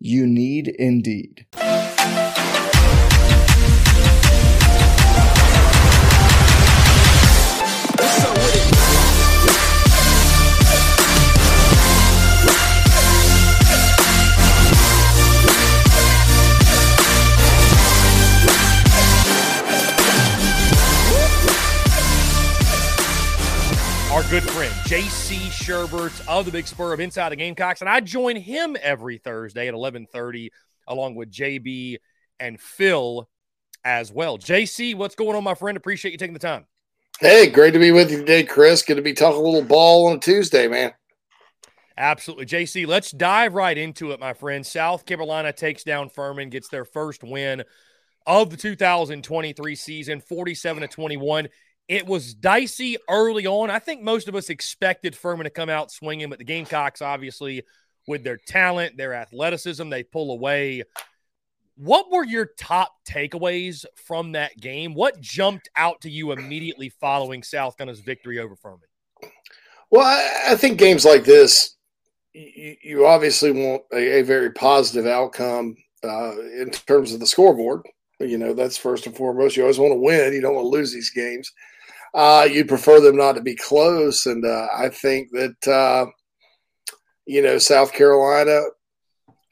You need Indeed. JC Shurburtt of the Big Spur of Inside the Gamecocks. And I join him every Thursday at 1130 along with JB and Phil as well. JC, what's going on, my friend? Appreciate you taking the time. Hey, great to be with you today, Chris. Good to be talking a little ball on a Tuesday, man. Absolutely. JC, let's dive right into it, my friend. South Carolina takes down Furman, gets their first win of the 2023 season, 47 to 21. It was dicey early on. I think most of us expected Furman to come out swinging, but the Gamecocks, obviously, with their talent, their athleticism, they pull away. What were your top takeaways from that game? What jumped out to you immediately following South Carolina's victory over Furman? Well, I, I think games like this, you, you obviously want a, a, very positive outcome uh, in terms of the scoreboard. You know, that's first and foremost. You always want to win. You don't want to lose these games. Uh, you'd prefer them not to be close. And uh, I think that, uh, you know, South Carolina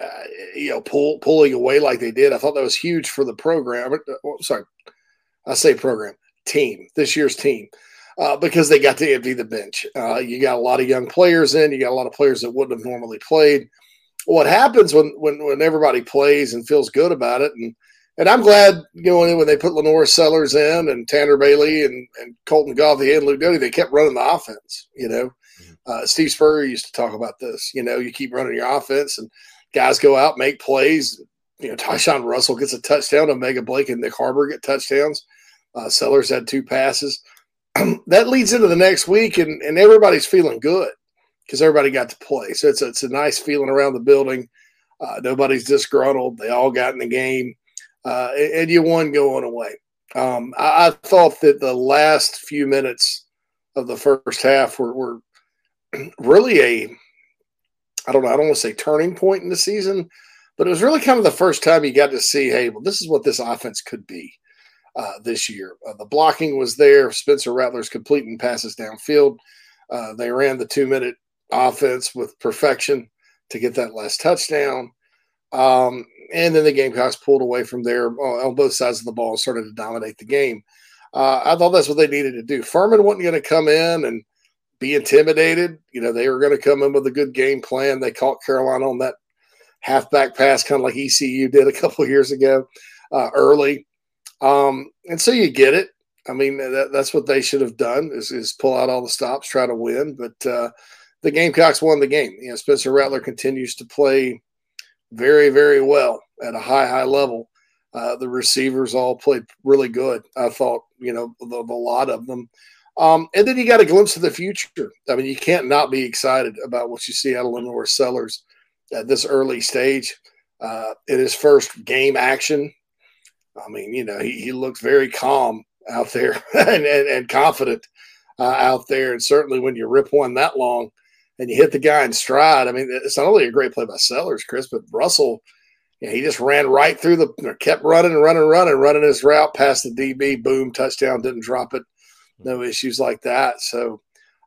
uh, you know, pull, pulling away like they did. I thought that was huge for the program. Uh, sorry, I say program team this year's team uh, because they got to empty the bench. Uh, you got a lot of young players in. You got a lot of players that wouldn't have normally played. What happens when when when everybody plays and feels good about it and and I'm glad going in when they put LaNorris Sellers in and Tanner Bailey and, and Colton Gauthier and Luke Doty, they kept running the offense. You know, mm-hmm. uh, Steve Spurrier used to talk about this. You know, you keep running your offense and guys go out, make plays. You know, Tyshawn Russell gets a touchdown, O'Mega Blake and Nyck Harbor get touchdowns. Uh, Sellers had two passes. that leads into the next week, and, and everybody's feeling good because everybody got to play. So it's a, it's a nice feeling around the building. Uh, nobody's disgruntled. They all got in the game, uh, and, you won going away. Um, I, I, thought that the last few minutes of the first half were, were really a I don't know, I don't want to say turning point in the season, but it was really kind of the first time you got to see, hey, well, this is what this offense could be uh, this year. Uh, the blocking was there. Spencer Rattler's completing passes downfield. Uh, they ran the two minute offense with perfection to get that last touchdown. Um, and then the Gamecocks pulled away from there on both sides of the ball and started to dominate the game. Uh, I thought that's what they needed to do. Furman wasn't going to come in and be intimidated. You know, they were going to come in with a good game plan. They caught Carolina on that halfback pass, kind of like ECU did a couple years ago, uh, early. Um, and so you get it. I mean, that, that's what they should have done is, is pull out all the stops, try to win. But uh, the Gamecocks won the game. You know, Spencer Rattler continues to play very, very well at a high, high level. Uh, the receivers all played really good. I thought, you know, the, the lot of them. Um, and then you got a glimpse of the future. I mean, you can't not be excited about what you see out of LaNorris Sellers at this early stage. Uh, in his first game action, I mean, you know, he, he looks very calm out there and, and, and confident uh, out there. And certainly when you rip one that long and you hit the guy in stride, I mean, it's not only a great play by Sellers, Chris, but Russell, you know, he just ran right through the, kept running and running, running, running his route past the DB, boom, touchdown, didn't drop it no issues like that. So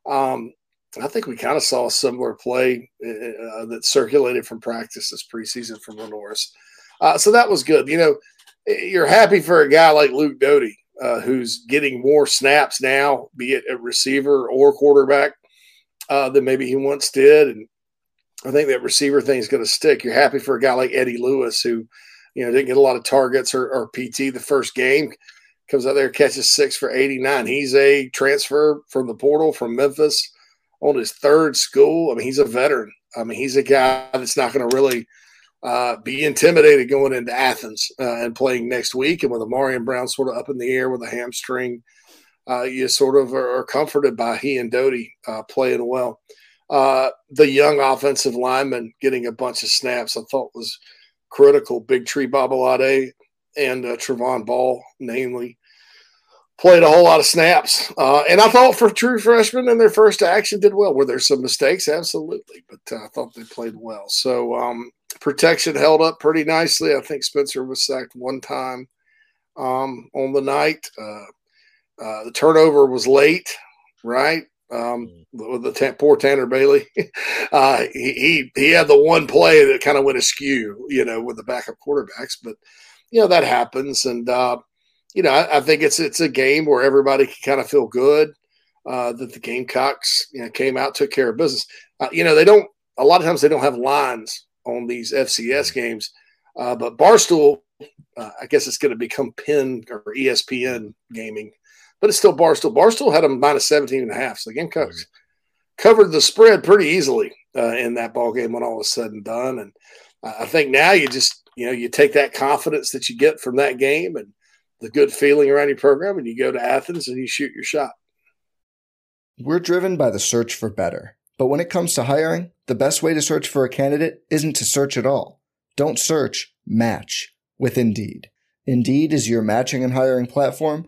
um, I think we kind of saw a similar play uh, uh, that circulated from practice this preseason from LaNorris. Uh, so that was good. You know, you're happy for a guy like Luke Doty, uh, who's getting more snaps now, be it a receiver or quarterback, uh, than maybe he once did. And I think that receiver thing is going to stick. You're happy for a guy like Eddie Lewis, who, you know, didn't get a lot of targets or, or PT the first game comes out there, catches six for 89. He's a transfer from the portal from Memphis on his third school. I mean, he's a veteran. I mean, he's a guy that's not going to really uh, be intimidated going into Athens uh, and playing next week. And with Ahmarean Brown sort of up in the air with a hamstring, uh, you sort of are, comforted by he and Doty uh, playing well. Uh, the young offensive lineman getting a bunch of snaps, I thought was critical. Big Tree Babalade and uh, Trovon Baugh, namely, played a whole lot of snaps. Uh, and I thought for true freshmen in their first action did well. Were there some mistakes? Absolutely. But uh, I thought they played well. So um, protection held up pretty nicely. I think Spencer was sacked one time um, on the night. Uh, uh the turnover was late, right? Um, mm. with the t- poor Tanner Bailey, uh, he, he he had the one play that kind of went askew, you know, with the backup quarterbacks. But you know that happens, and uh, you know I, I, think it's it's a game where everybody can kind of feel good uh, that the Gamecocks you know came out took care of business. Uh, you know they don't a lot of times they don't have lines on these FCS games, uh, but Barstool, uh, I guess it's going to become Penn or ESPN gaming but it's still Barstool. Barstool had them minus 17 and a half. So the Gamecocks mm-hmm. covered the spread pretty easily uh, in that ball game when all was said and done. And I think now you just, you know, you take that confidence that you get from that game and the good feeling around your program and you go to Athens and you shoot your shot. We're driven by the search for better. But when it comes to hiring, the best way to search for a candidate isn't to search at all. Don't search, match with Indeed. Indeed is your matching and hiring platform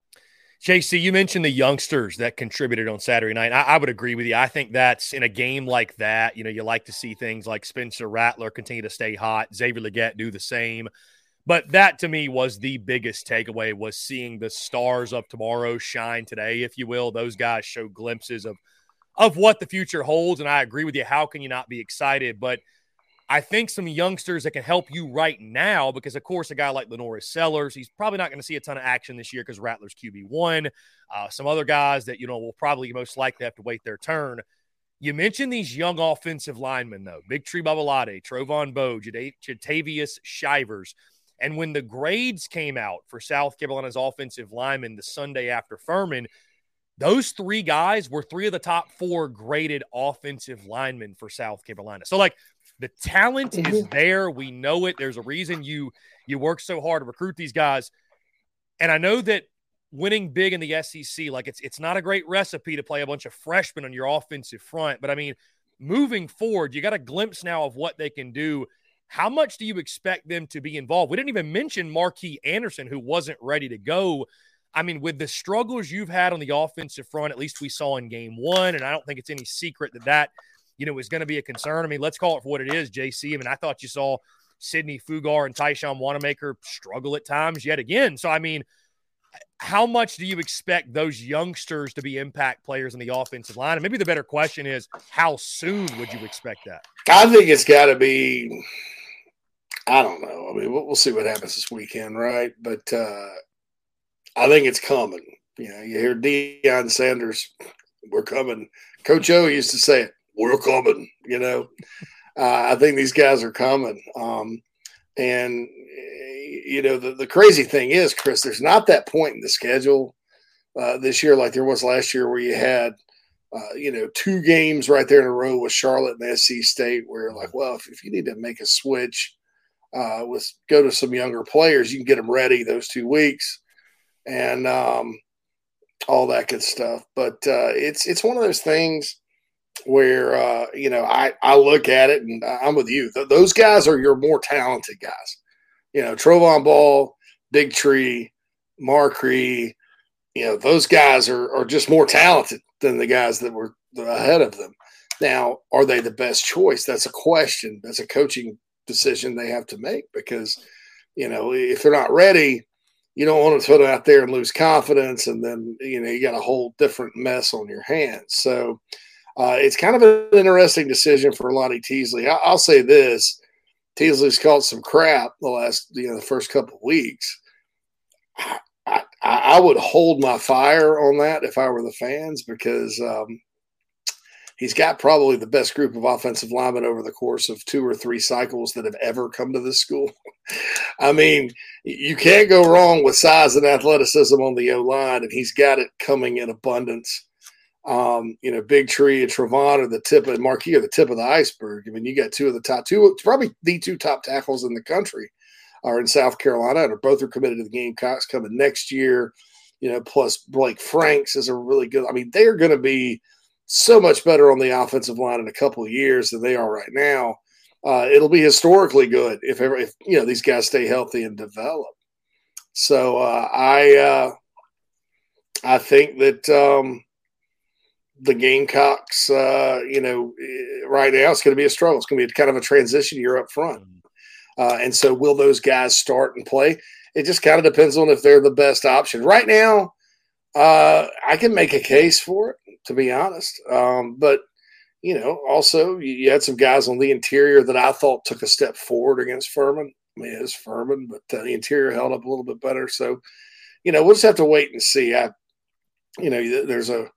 JC, you mentioned the youngsters that contributed on Saturday night. I, I, would agree with you. I think that's in a game like that. You know, you like to see things like Spencer Rattler continue to stay hot, Xavier Legette do the same. But that to me was the biggest takeaway was seeing the stars of tomorrow shine today, if you will. Those guys show glimpses of of what the future holds. And I agree with you. How can you not be excited? But – I think some youngsters that can help you right now, because of course, a guy like LaNorris Sellers, he's probably not going to see a ton of action this year because Rattler's QB1. Uh, some other guys that, you know, will probably most likely have to wait their turn. You mentioned these young offensive linemen, though Big Tree Babalade, Trovon Baugh, Jatavius Shivers. And when the grades came out for South Carolina's offensive linemen the Sunday after Furman, those three guys were three of the top four graded offensive linemen for South Carolina. So, like, the talent mm-hmm. is there. We know it. There's a reason you you work so hard to recruit these guys. And I know that winning big in the SEC, like it's it's not a great recipe to play a bunch of freshmen on your offensive front. But I mean, moving forward, you got a glimpse now of what they can do. How much do you expect them to be involved? We didn't even mention Marquis Anderson, who wasn't ready to go. I mean, with the struggles you've had on the offensive front, at least we saw in game one, and I don't think it's any secret that that you know, is going to be a concern. I mean, let's call it for what it is, JC. I mean, I thought you saw Sidney Fugar and Tyshawn Wannamaker struggle at times yet again. So, I mean, how much do you expect those youngsters to be impact players in the offensive line? And maybe the better question is, how soon would you expect that? I think it's got to be. I don't know. I mean, we'll, we'll, see what happens this weekend, right? But uh, I think it's coming. You know, you hear Deion Sanders, "We're coming." Coach O used to say it we're coming. You know, uh, I think these guys are coming. Um, and you know, the, the crazy thing is, Chris, there's not that point in the schedule uh, this year like there was last year where you had. Uh, you know, two games right there in a row with Charlotte and SC State, where like, well, if, if you need to make a switch, uh, with go to some younger players, you can get them ready those two weeks, and um, all that good stuff. But uh, it's it's one of those things where uh, you know I I look at it and I'm with you. Th- those guys are your more talented guys. You know, Trovon Baugh, Big Tree, Markree, you know, those guys are are just more talented than the guys that were ahead of them. Now, are they the best choice? That's a question. That's a coaching decision they have to make because, you know, if they're not ready, you don't want to put it out there and lose confidence, and then you know you got a whole different mess on your hands. So, uh, it's kind of an interesting decision for Lonnie Teasley. I, will say this: Teasley's caught some crap the last, you know, the first couple of weeks. I, I, I, would hold my fire on that if I were the fans because um, he's got probably the best group of offensive linemen over the course of two or three cycles that have ever come to this school. I mean, you can't go wrong with size and athleticism on the O line, and he's got it coming in abundance um, you know, Big Tree and Travon are the tip of Marquis are the tip of the iceberg. I mean, you got two of the top two, probably the two top tackles in the country are in South Carolina, and both are committed to the Gamecocks coming next year. You know, plus Blake Franks is a really good. I mean, they are going to be so much better on the offensive line in a couple of years than they are right now. Uh, it'll be historically good if ever if you know these guys stay healthy and develop. So uh, I uh, I think that um, the Gamecocks, uh, you know, right now it's going to be a struggle. It's going to be kind of a transition year up front. Uh, and so, will those guys start and play? It just kind of depends on if they're the best option. Right now, uh, I can make a case for it, to be honest. Um, but, you know, also, you, you, had some guys on the interior that I thought took a step forward against Furman. I mean, it's Furman, but uh, the interior held up a little bit better. So, you know, we'll just have to wait and see. I, you know, there's a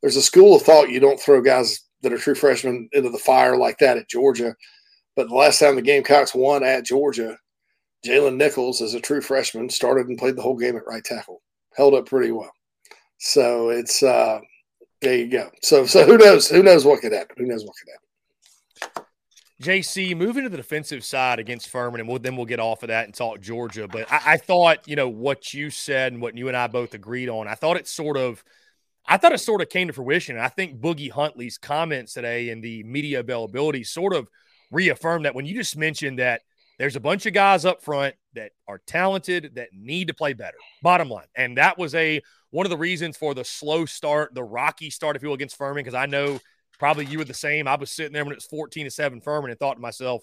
there's a school of thought you don't throw guys that are true freshmen into the fire like that at Georgia. But the last time the Gamecocks won at Georgia, Jalen Nichols, as a true freshman, started and played the whole game at right tackle. Held up pretty well. So it's uh, there you go. So so who knows? Who knows what could happen? Who knows what could happen? JC, moving to the defensive side against Furman, and we'll, then we'll get off of that and talk Georgia. But I, I, thought, you know, what you said and what you and I both agreed on, I thought it sort of, I thought it sort of came to fruition. I think Boogie Huntley's comments today and the media availability sort of reaffirmed that when you just mentioned that there's a bunch of guys up front that are talented that need to play better. Bottom line, and that was a one of the reasons for the slow start, the rocky start, if you will, against Furman, because I know Probably you were the same. I was sitting there when it was 14 to 7 Furman and thought to myself,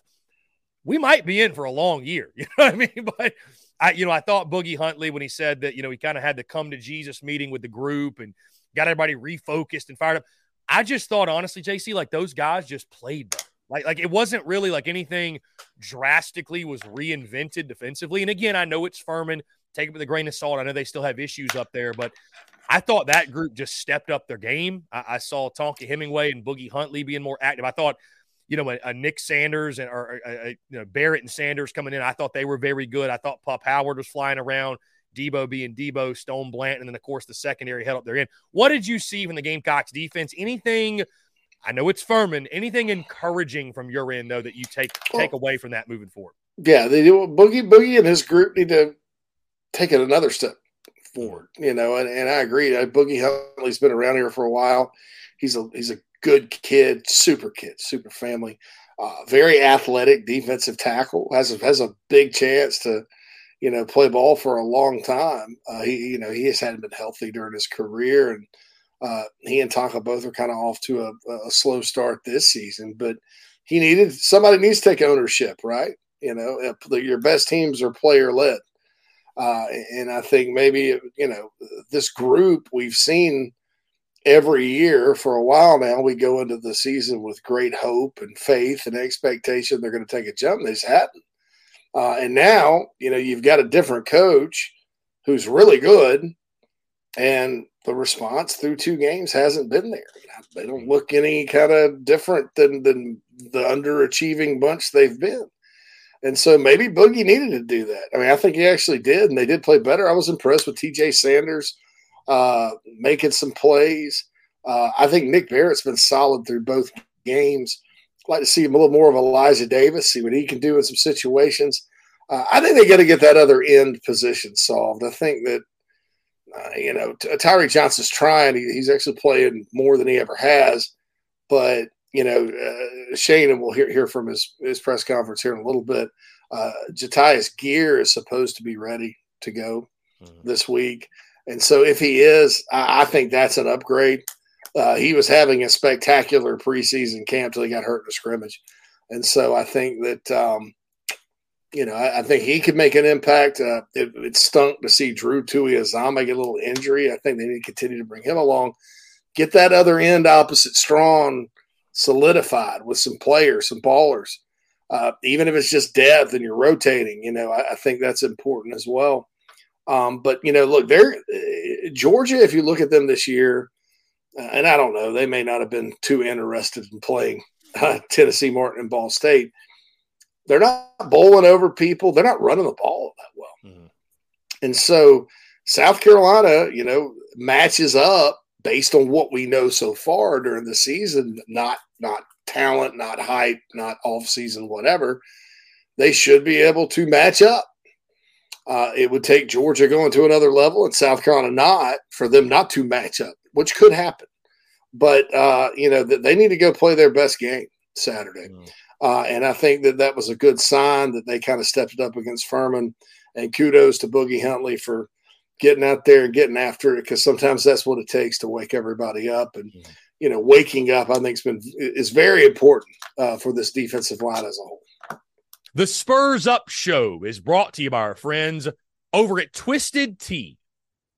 we might be in for a long year. You know what I mean? But I, you know, I thought Boogie Huntley when he said that, you know, he kind of had the come to Jesus meeting with the group and got everybody refocused and fired up. I just thought, honestly, JC, like those guys just played better. Like, like it wasn't really like anything drastically was reinvented defensively. And again, I know it's Furman. Take it with a grain of salt. I know they still have issues up there, but I thought that group just stepped up their game. I, I saw Tonka Hemingway and Boogie Huntley being more active. I thought, you know, a, a Nick Sanders and or a, a, you know Barrett and Sanders coming in. I thought they were very good. I thought Pup Howard was flying around. Debo being Debo, Stone Blanton, and then of course the secondary held up their end. What did you see from the Gamecocks defense? Anything? I know it's Furman. Anything encouraging from your end though that you take take away from that moving forward? Yeah, they do. Boogie Boogie and his group need to take it another step forward, you know, and, and I agree. Boogie Huntley's been around here for a while. He's a he's a good kid, super kid, super family, uh, very athletic defensive tackle. has a, has a big chance to, you know, play ball for a long time. Uh, he you know he just hadn't been healthy during his career, and uh, he and Tonka both are kind of off to a, a slow start this season. But he needed somebody needs to take ownership, right? You know, your best teams are player led. Uh, and I think maybe, you know, this group we've seen every year for a while now. We go into the season with great hope and faith and expectation they're going to take a jump. This happened. Uh, and now, you know, you've got a different coach who's really good. And the response through two games hasn't been there. They don't look any kind of different than, than the underachieving bunch they've been. And so maybe Boogie needed to do that. I mean, I think he actually did, and they did play better. I was impressed with TJ Sanders uh, making some plays. Uh, I think Nick Barrett's been solid through both games. Like to see him a little more of Elijah Davis, see what he can do in some situations. Uh, I think they got to get that other end position solved. I think that, uh, you know, Tyree Johnson's trying. He, he's actually playing more than he ever has. But you know, uh, Shane, and we'll hear, hear from his, his press conference here in a little bit. Uh, Jatius Geer is supposed to be ready to go mm-hmm. this week. And so if he is, I, I think that's an upgrade. Uh, he was having a spectacular preseason camp till he got hurt in a scrimmage. And so I think that, um, you know, I, I, think he could make an impact. Uh, it, it, stunk to see Drew Tuazama get a little injury. I think they need to continue to bring him along. Get that other end opposite strong solidified with some players, some ballers. Uh, even if it's just depth and you're rotating, you know, I, I think that's important as well. Um, but you know, look, they're uh, Georgia. If you look at them this year, and I don't know, they may not have been too interested in playing uh, Tennessee Martin and Ball State. They're not bowling over people. They're not running the ball that well. Mm-hmm. And so South Carolina, you know, matches up based on what we know so far during the season, not not talent, not height, not off season, whatever, they should be able to match up. Uh, it would take Georgia going to another level and South Carolina not for them not to match up, which could happen. But uh, you know they need to go play their best game Saturday, mm. uh, and I think that that was a good sign that they kind of stepped it up against Furman. and kudos to Boogie Huntley for getting out there and getting after it because sometimes that's what it takes to wake everybody up and mm-hmm. you know waking up i think's been is very important uh, for this defensive line as a whole the spurs up show is brought to you by our friends over at twisted tea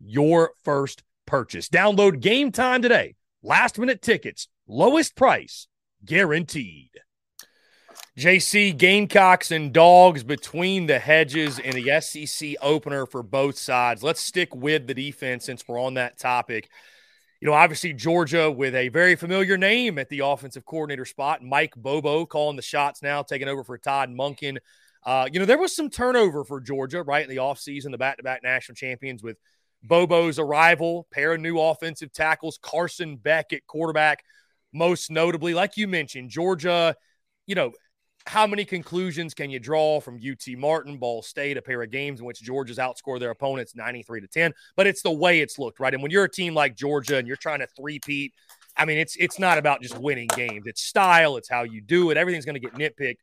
your first purchase. Download Game Time today. Last minute tickets, lowest price guaranteed. JC Gamecocks and Dogs between the hedges in the SEC opener for both sides. Let's stick with the defense since we're on that topic. You know, obviously Georgia with a very familiar name at the offensive coordinator spot, Mike Bobo calling the shots now, taking over for Todd Monken. Uh, you know, there was some turnover for Georgia, right, in the offseason, the back-to-back national champions with Bobo's arrival, pair of new offensive tackles, Carson Beck at quarterback, most notably. Like you mentioned, Georgia, you know, how many conclusions can you draw from UT Martin, Ball State, a pair of games in which Georgia's outscored their opponents 93 to 10? But it's the way it's looked, right? And when you're a team like Georgia and you're trying to three-peat, I mean, it's it's not about just winning games. It's style, it's how you do it. Everything's going to get nitpicked.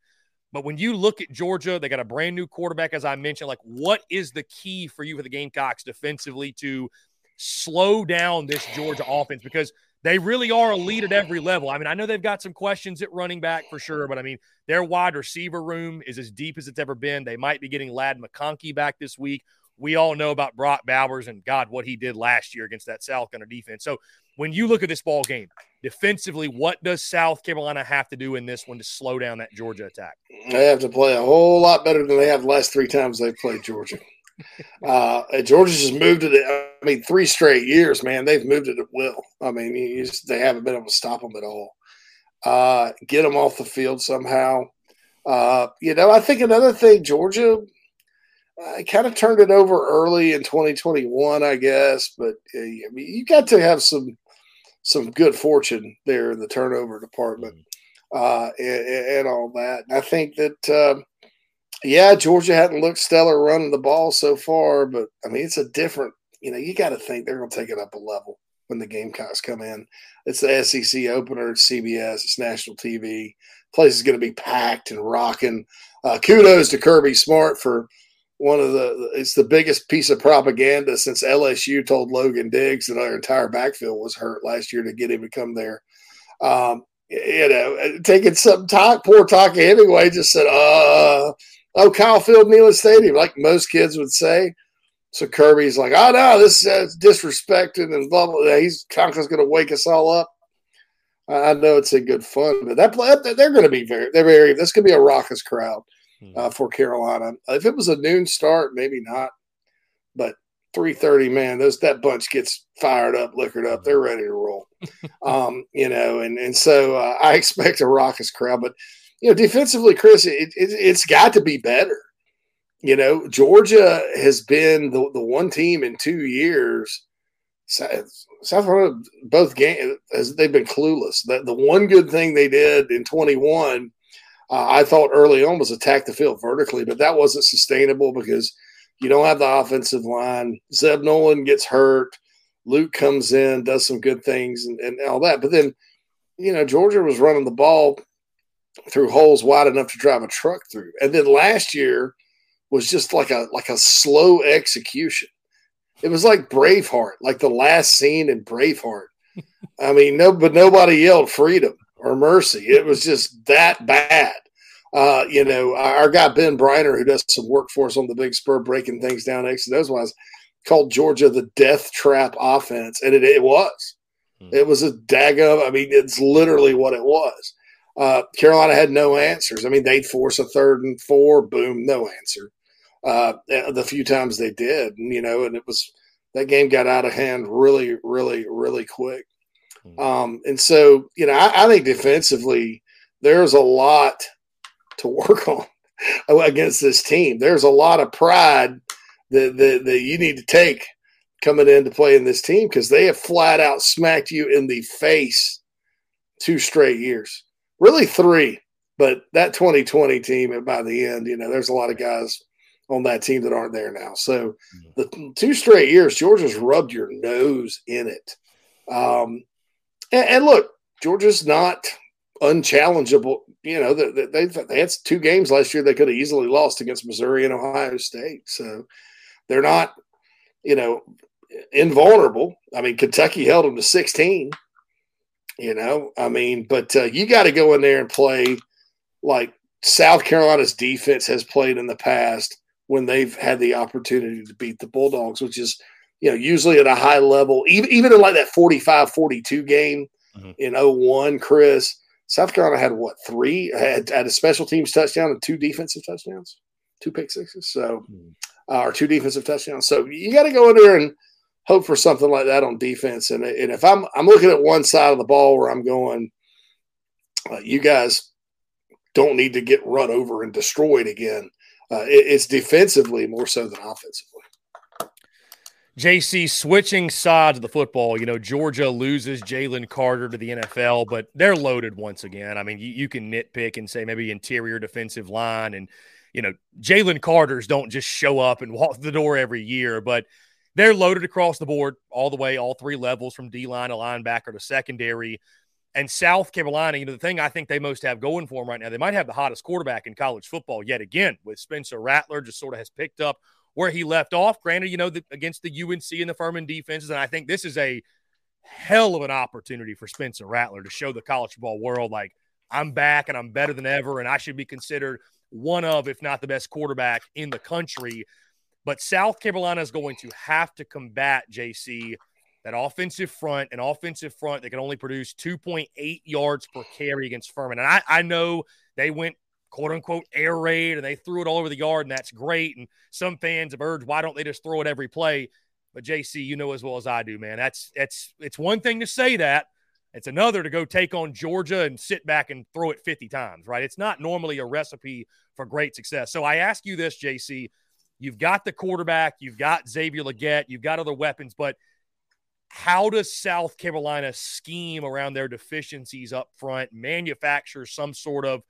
But when you look at Georgia, they got a brand new quarterback, as I mentioned. Like, what is the key for you for the Gamecocks defensively to slow down this Georgia offense? Because – they really are elite at every level. I mean, I know they've got some questions at running back for sure, but I mean, their wide receiver room is as deep as it's ever been. They might be getting Ladd McConkey back this week. We all know about Brock Bowers and God, what he did last year against that South Carolina defense. So when you look at this ball game defensively, what does South Carolina have to do in this one to slow down that Georgia attack? They have to play a whole lot better than they have the last three times they've played Georgia. Uh, Georgia's just moved it. I mean, three straight years, man. They've moved it at will. I mean, just, they haven't been able to stop them at all. Uh, get them off the field somehow. Uh, you know, I think another thing, Georgia I kind of turned it over early in 2021, I guess. But uh, I mean, you got to have some some good fortune there in the turnover department mm-hmm. uh, and, and, all that. And I think that uh, yeah, Georgia hadn't looked stellar running the ball so far, but I mean, it's a different, you know, you got to think they're going to take it up a level when the Gamecocks come in. It's the SEC opener, it's CBS, it's national TV. Place is going to be packed and rocking. Uh, kudos to Kirby Smart for one of the, it's the biggest piece of propaganda since LSU told Logan Diggs that our entire backfield was hurt last year to get him to come there. Um, you know, taking some talk, poor Tonka Hemingway just said, uh, oh, Kyle Field, Neyland Stadium, like most kids would say. So Kirby's like, oh no, this is disrespecting and blah blah. blah. He's Conklin's going to wake us all up. I know it's a good fun, but that they're going to be very they're very. This could be a raucous crowd. Uh, for Carolina. If it was a noon start, maybe not, but three thirty, man, those that bunch gets fired up, liquored up. They're ready to roll. um, you know, and and so uh, I expect a raucous crowd, but you know, defensively, Chris, it, it, it's got to be better. You know, Georgia has been the, the one team in two years. South Carolina, both games, they've been clueless. The, the one good thing they did in 21, uh, I thought early on was attack the field vertically, but that wasn't sustainable because you don't have the offensive line. Zeb Noland gets hurt. Luke comes in, does some good things and, and all that. But then, you know, Georgia was running the ball through holes wide enough to drive a truck through. And then last year was just like a like a slow execution. It was like Braveheart, like the last scene in Braveheart. I mean, no, but nobody yelled freedom or mercy. It was just that bad. Uh, you know, our guy Ben Breiner, who does some work for us on the Big Spur, breaking things down next to those ones, called Georgia the death trap offense, and it, it was. Hmm. It was a daggum. I mean, it's literally what it was. Uh, Carolina had no answers. I mean, they'd force a third and four, boom, no answer. Uh, the few times they did, you know, and it was that game got out of hand really, really, really quick. Hmm. Um, and so, you know, I, I think defensively, there's a lot to work on against this team. There's a lot of pride that, that, that you need to take coming in to play in this team because they have flat out smacked you in the face two straight years really three. But that 2020 team, by the end, you know, there's a lot of guys on that team that aren't there now. So mm-hmm. the two straight years, Georgia's rubbed your nose in it. Um, and, and look, Georgia's not unchallengeable. You know, they, they, they had two games last year they could have easily lost against Missouri and Ohio State. So they're not, you know, invulnerable. I mean, Kentucky held them to 16. You know, I mean, but uh, you got to go in there and play like South Carolina's defense has played in the past when they've had the opportunity to beat the Bulldogs, which is, you know, usually at a high level, even, even in like that 45 42 game mm-hmm. in 01, Chris, South Carolina had what, three? Had, had a special teams touchdown and two defensive touchdowns, two pick sixes. So, mm-hmm. uh, or two defensive touchdowns. So you got to go in there and, hope for something like that on defense. And, and if I'm I'm looking at one side of the ball where I'm going, uh, you guys don't need to get run over and destroyed again. Uh, it, it's defensively more so than offensively. JC switching sides of the football. You know, Georgia loses Jalen Carter to the NFL, but they're loaded once again. I mean, you, you can nitpick and say maybe interior defensive line and you know, Jalen Carters don't just show up and walk the door every year, but they're loaded across the board, all the way, all three levels from D line to linebacker to secondary. And South Carolina, you know, the thing I think they most have going for them right now, they might have the hottest quarterback in college football yet again with Spencer Rattler, just sort of has picked up where he left off. Granted, you know, the, against the UNC and the Furman defenses. And I think this is a hell of an opportunity for Spencer Rattler to show the college football world like, I'm back and I'm better than ever. And I should be considered one of, if not the best quarterback in the country. But South Carolina is going to have to combat JC that offensive front, an offensive front that can only produce 2.8 yards per carry against Furman. And I, I know they went quote unquote air raid and they threw it all over the yard, and that's great. And some fans have urged, why don't they just throw it every play? But JC, you know as well as I do, man. That's that's it's one thing to say that. It's another to go take on Georgia and sit back and throw it 50 times, right? It's not normally a recipe for great success. So I ask you this, JC. You've got the quarterback, you've got Xavier Legette, you've got other weapons, but how does South Carolina scheme around their deficiencies up front, manufacture some sort of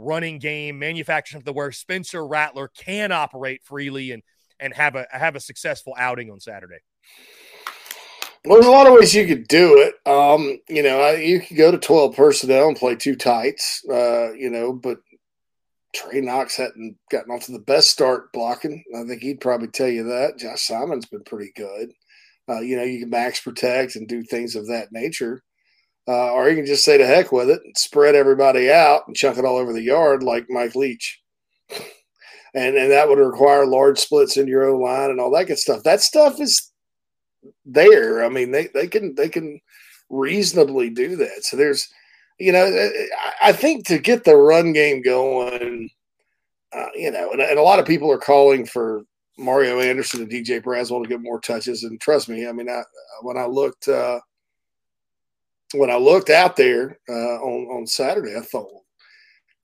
running game, manufacture something where Spencer Rattler can operate freely and and have a have a successful outing on Saturday? Well, there's a lot of ways you could do it. Um, you know, you could go to 12 personnel and play two tights, uh, you know, but Trey Knox hadn't gotten off to the best start blocking. I think he'd probably tell you that. Josh Simon's been pretty good. Uh, you know, you can max protect and do things of that nature. Uh, or you can just say to heck with it and spread everybody out and chuck it all over the yard like Mike Leach. and and that would require large splits in your own line and all that good stuff. That stuff is there. I mean, they they can they can reasonably do that. So there's, you know, I think to get the run game going, uh, you know, and, and a lot of people are calling for Mario Anderson and DJ Braswell to get more touches. And trust me, I mean, I, when I looked uh, when I looked out there uh, on on Saturday, I thought well,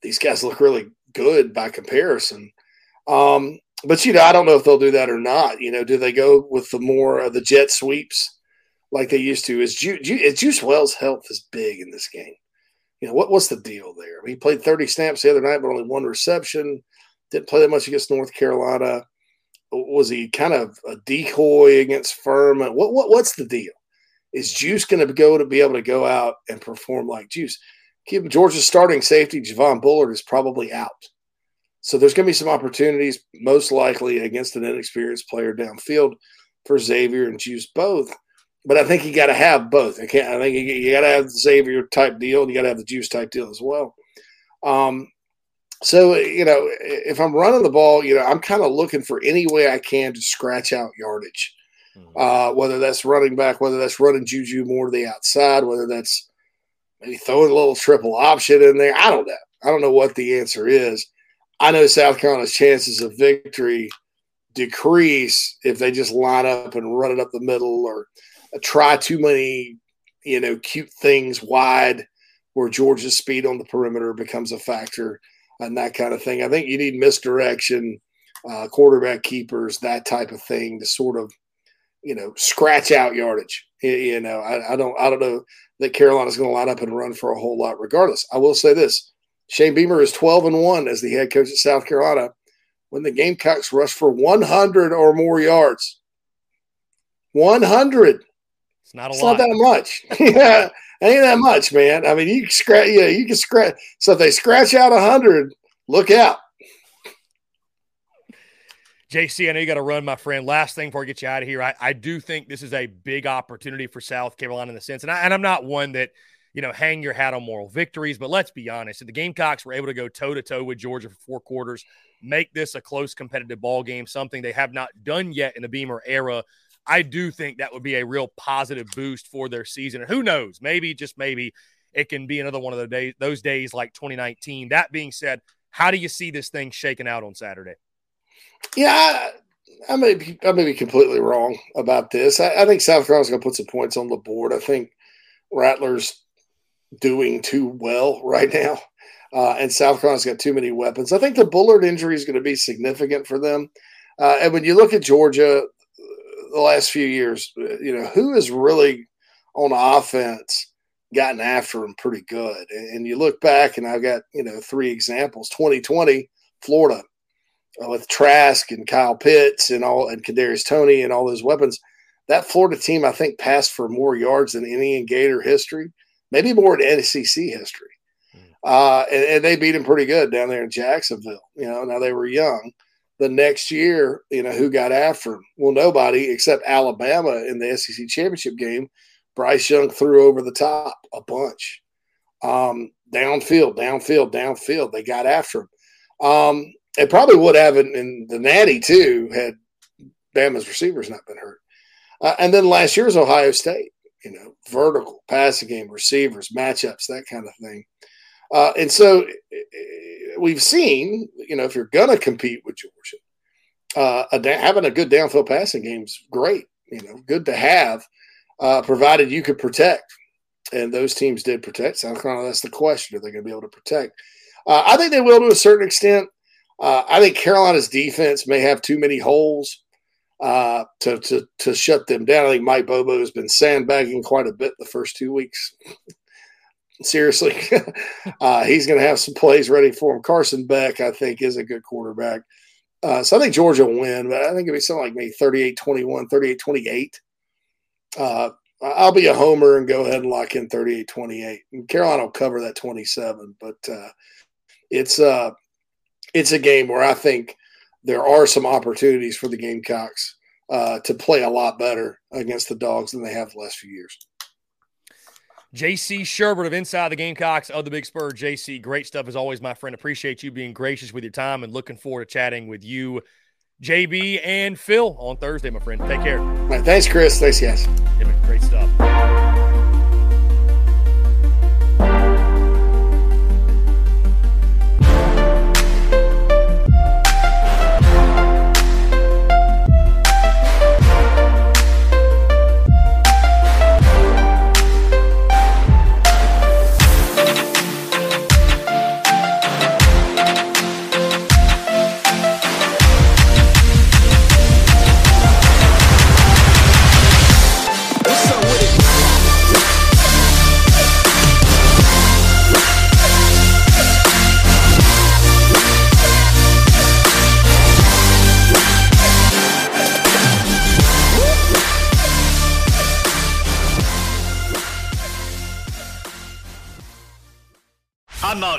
these guys look really good by comparison. Um, but you know, I don't know if they'll do that or not. You know, do they go with the more of the jet sweeps like they used to? Is, Ju- Ju- Juice Wells' health is big in this game? You know, what what's the deal there? he played 30 snaps the other night, but only one reception. Didn't play that much against North Carolina. Was he kind of a decoy against Furman? What what what's the deal? Is Juice going to go to be able to go out and perform like Juice? Keep Georgia's starting safety, Javon Bullard, is probably out. So there's going to be some opportunities, most likely against an inexperienced player downfield for Xavier and Juice both. But I think you got to have both. I can't. I think you, you got to have the Xavier type deal, and you got to have the Juice type deal as well. Um, so you know, if I'm running the ball, you know, I'm kind of looking for any way I can to scratch out yardage. Mm-hmm. Uh, whether that's running back, whether that's running Juju more to the outside, whether that's maybe throwing a little triple option in there. I don't know. I don't know what the answer is. I know South Carolina's chances of victory decrease if they just line up and run it up the middle or try too many, you know, cute things wide where Georgia's speed on the perimeter becomes a factor and that kind of thing. I think you need misdirection, uh, quarterback keepers, that type of thing to sort of, you know, scratch out yardage. You know, I, I don't, I don't know that Carolina's going to line up and run for a whole lot. Regardless, I will say this: Shane Beamer is 12 and 1 as the head coach at South Carolina when the Gamecocks rush for 100 or more yards. 100. It's not a it's lot. not that much. yeah, ain't that much, man. I mean, you scratch. Yeah, you can scratch. So if they scratch out 100, look out. JC, I know you got to run, my friend. Last thing before I get you out of here, I, I do think this is a big opportunity for South Carolina in the sense, and, I, and I'm not one that – you know, hang your hat on moral victories. But let's be honest, if the Gamecocks were able to go toe to toe with Georgia for four quarters, make this a close competitive ball game, something they have not done yet in the Beamer era, I do think that would be a real positive boost for their season. And who knows, maybe just maybe it can be another one of those days like 2019. That being said, how do you see this thing shaking out on Saturday? Yeah, I, I may be I may be completely wrong about this. I, I think South Carolina's going to put some points on the board. I think Rattler's doing too well right now. Uh, and South Carolina's got too many weapons. I think the Bullard injury is going to be significant for them. Uh, and when you look at Georgia, the last few years, you know, who has really on offense gotten after them pretty good? And you look back, and I've got, you know, three examples 2020, Florida with Trask and Kyle Pitts and all, and Kadarius Toney and all those weapons. That Florida team, I think, passed for more yards than any in Gator history maybe more in SEC history. Hmm. Uh, and, and, they beat them pretty good down there in Jacksonville. You know, now they were young. The next year, you know, who got after them? Well, nobody except Alabama in the SEC championship game. Bryce Young threw over the top a bunch. Um, downfield, downfield, downfield. They got after him. Um, it probably would have in, in, the Natty too had Bama's receivers not been hurt. Uh, and then last year's Ohio State you know, vertical, passing game, receivers, matchups, that kind of thing. Uh, and so we've seen, you know, if you're going to compete with Georgia, uh, a, having a good downfield passing game is great, you know, good to have, uh, provided you could protect. And those teams did protect. South Carolina, that's the question. Are they going to be able to protect? Uh, I think they will to a certain extent. Uh, I think Carolina's defense may have too many holes uh, to, to to shut them down. I think Mike Bobo has been sandbagging quite a bit the first two weeks. Seriously, uh, he's going to have some plays ready for him. Carson Beck, I think, is a good quarterback. Uh, so I think Georgia will win, but I think it'll be something like maybe 38 21, 38 28. Uh, I'll be a homer and go ahead and lock in 38 28. And Carolina will cover that 27, but uh, it's, uh, it's a game where I think there are some opportunities for the Gamecocks uh, to play a lot better against the Dogs than they have the last few years. JC Shurburtt of Inside the Gamecocks of the Big Spur. JC, great stuff as always, my friend. Appreciate you being gracious with your time and looking forward to chatting with you, JB and Phil on Thursday, my friend. Take care. Right, thanks, Chris. Thanks, guys. Great stuff.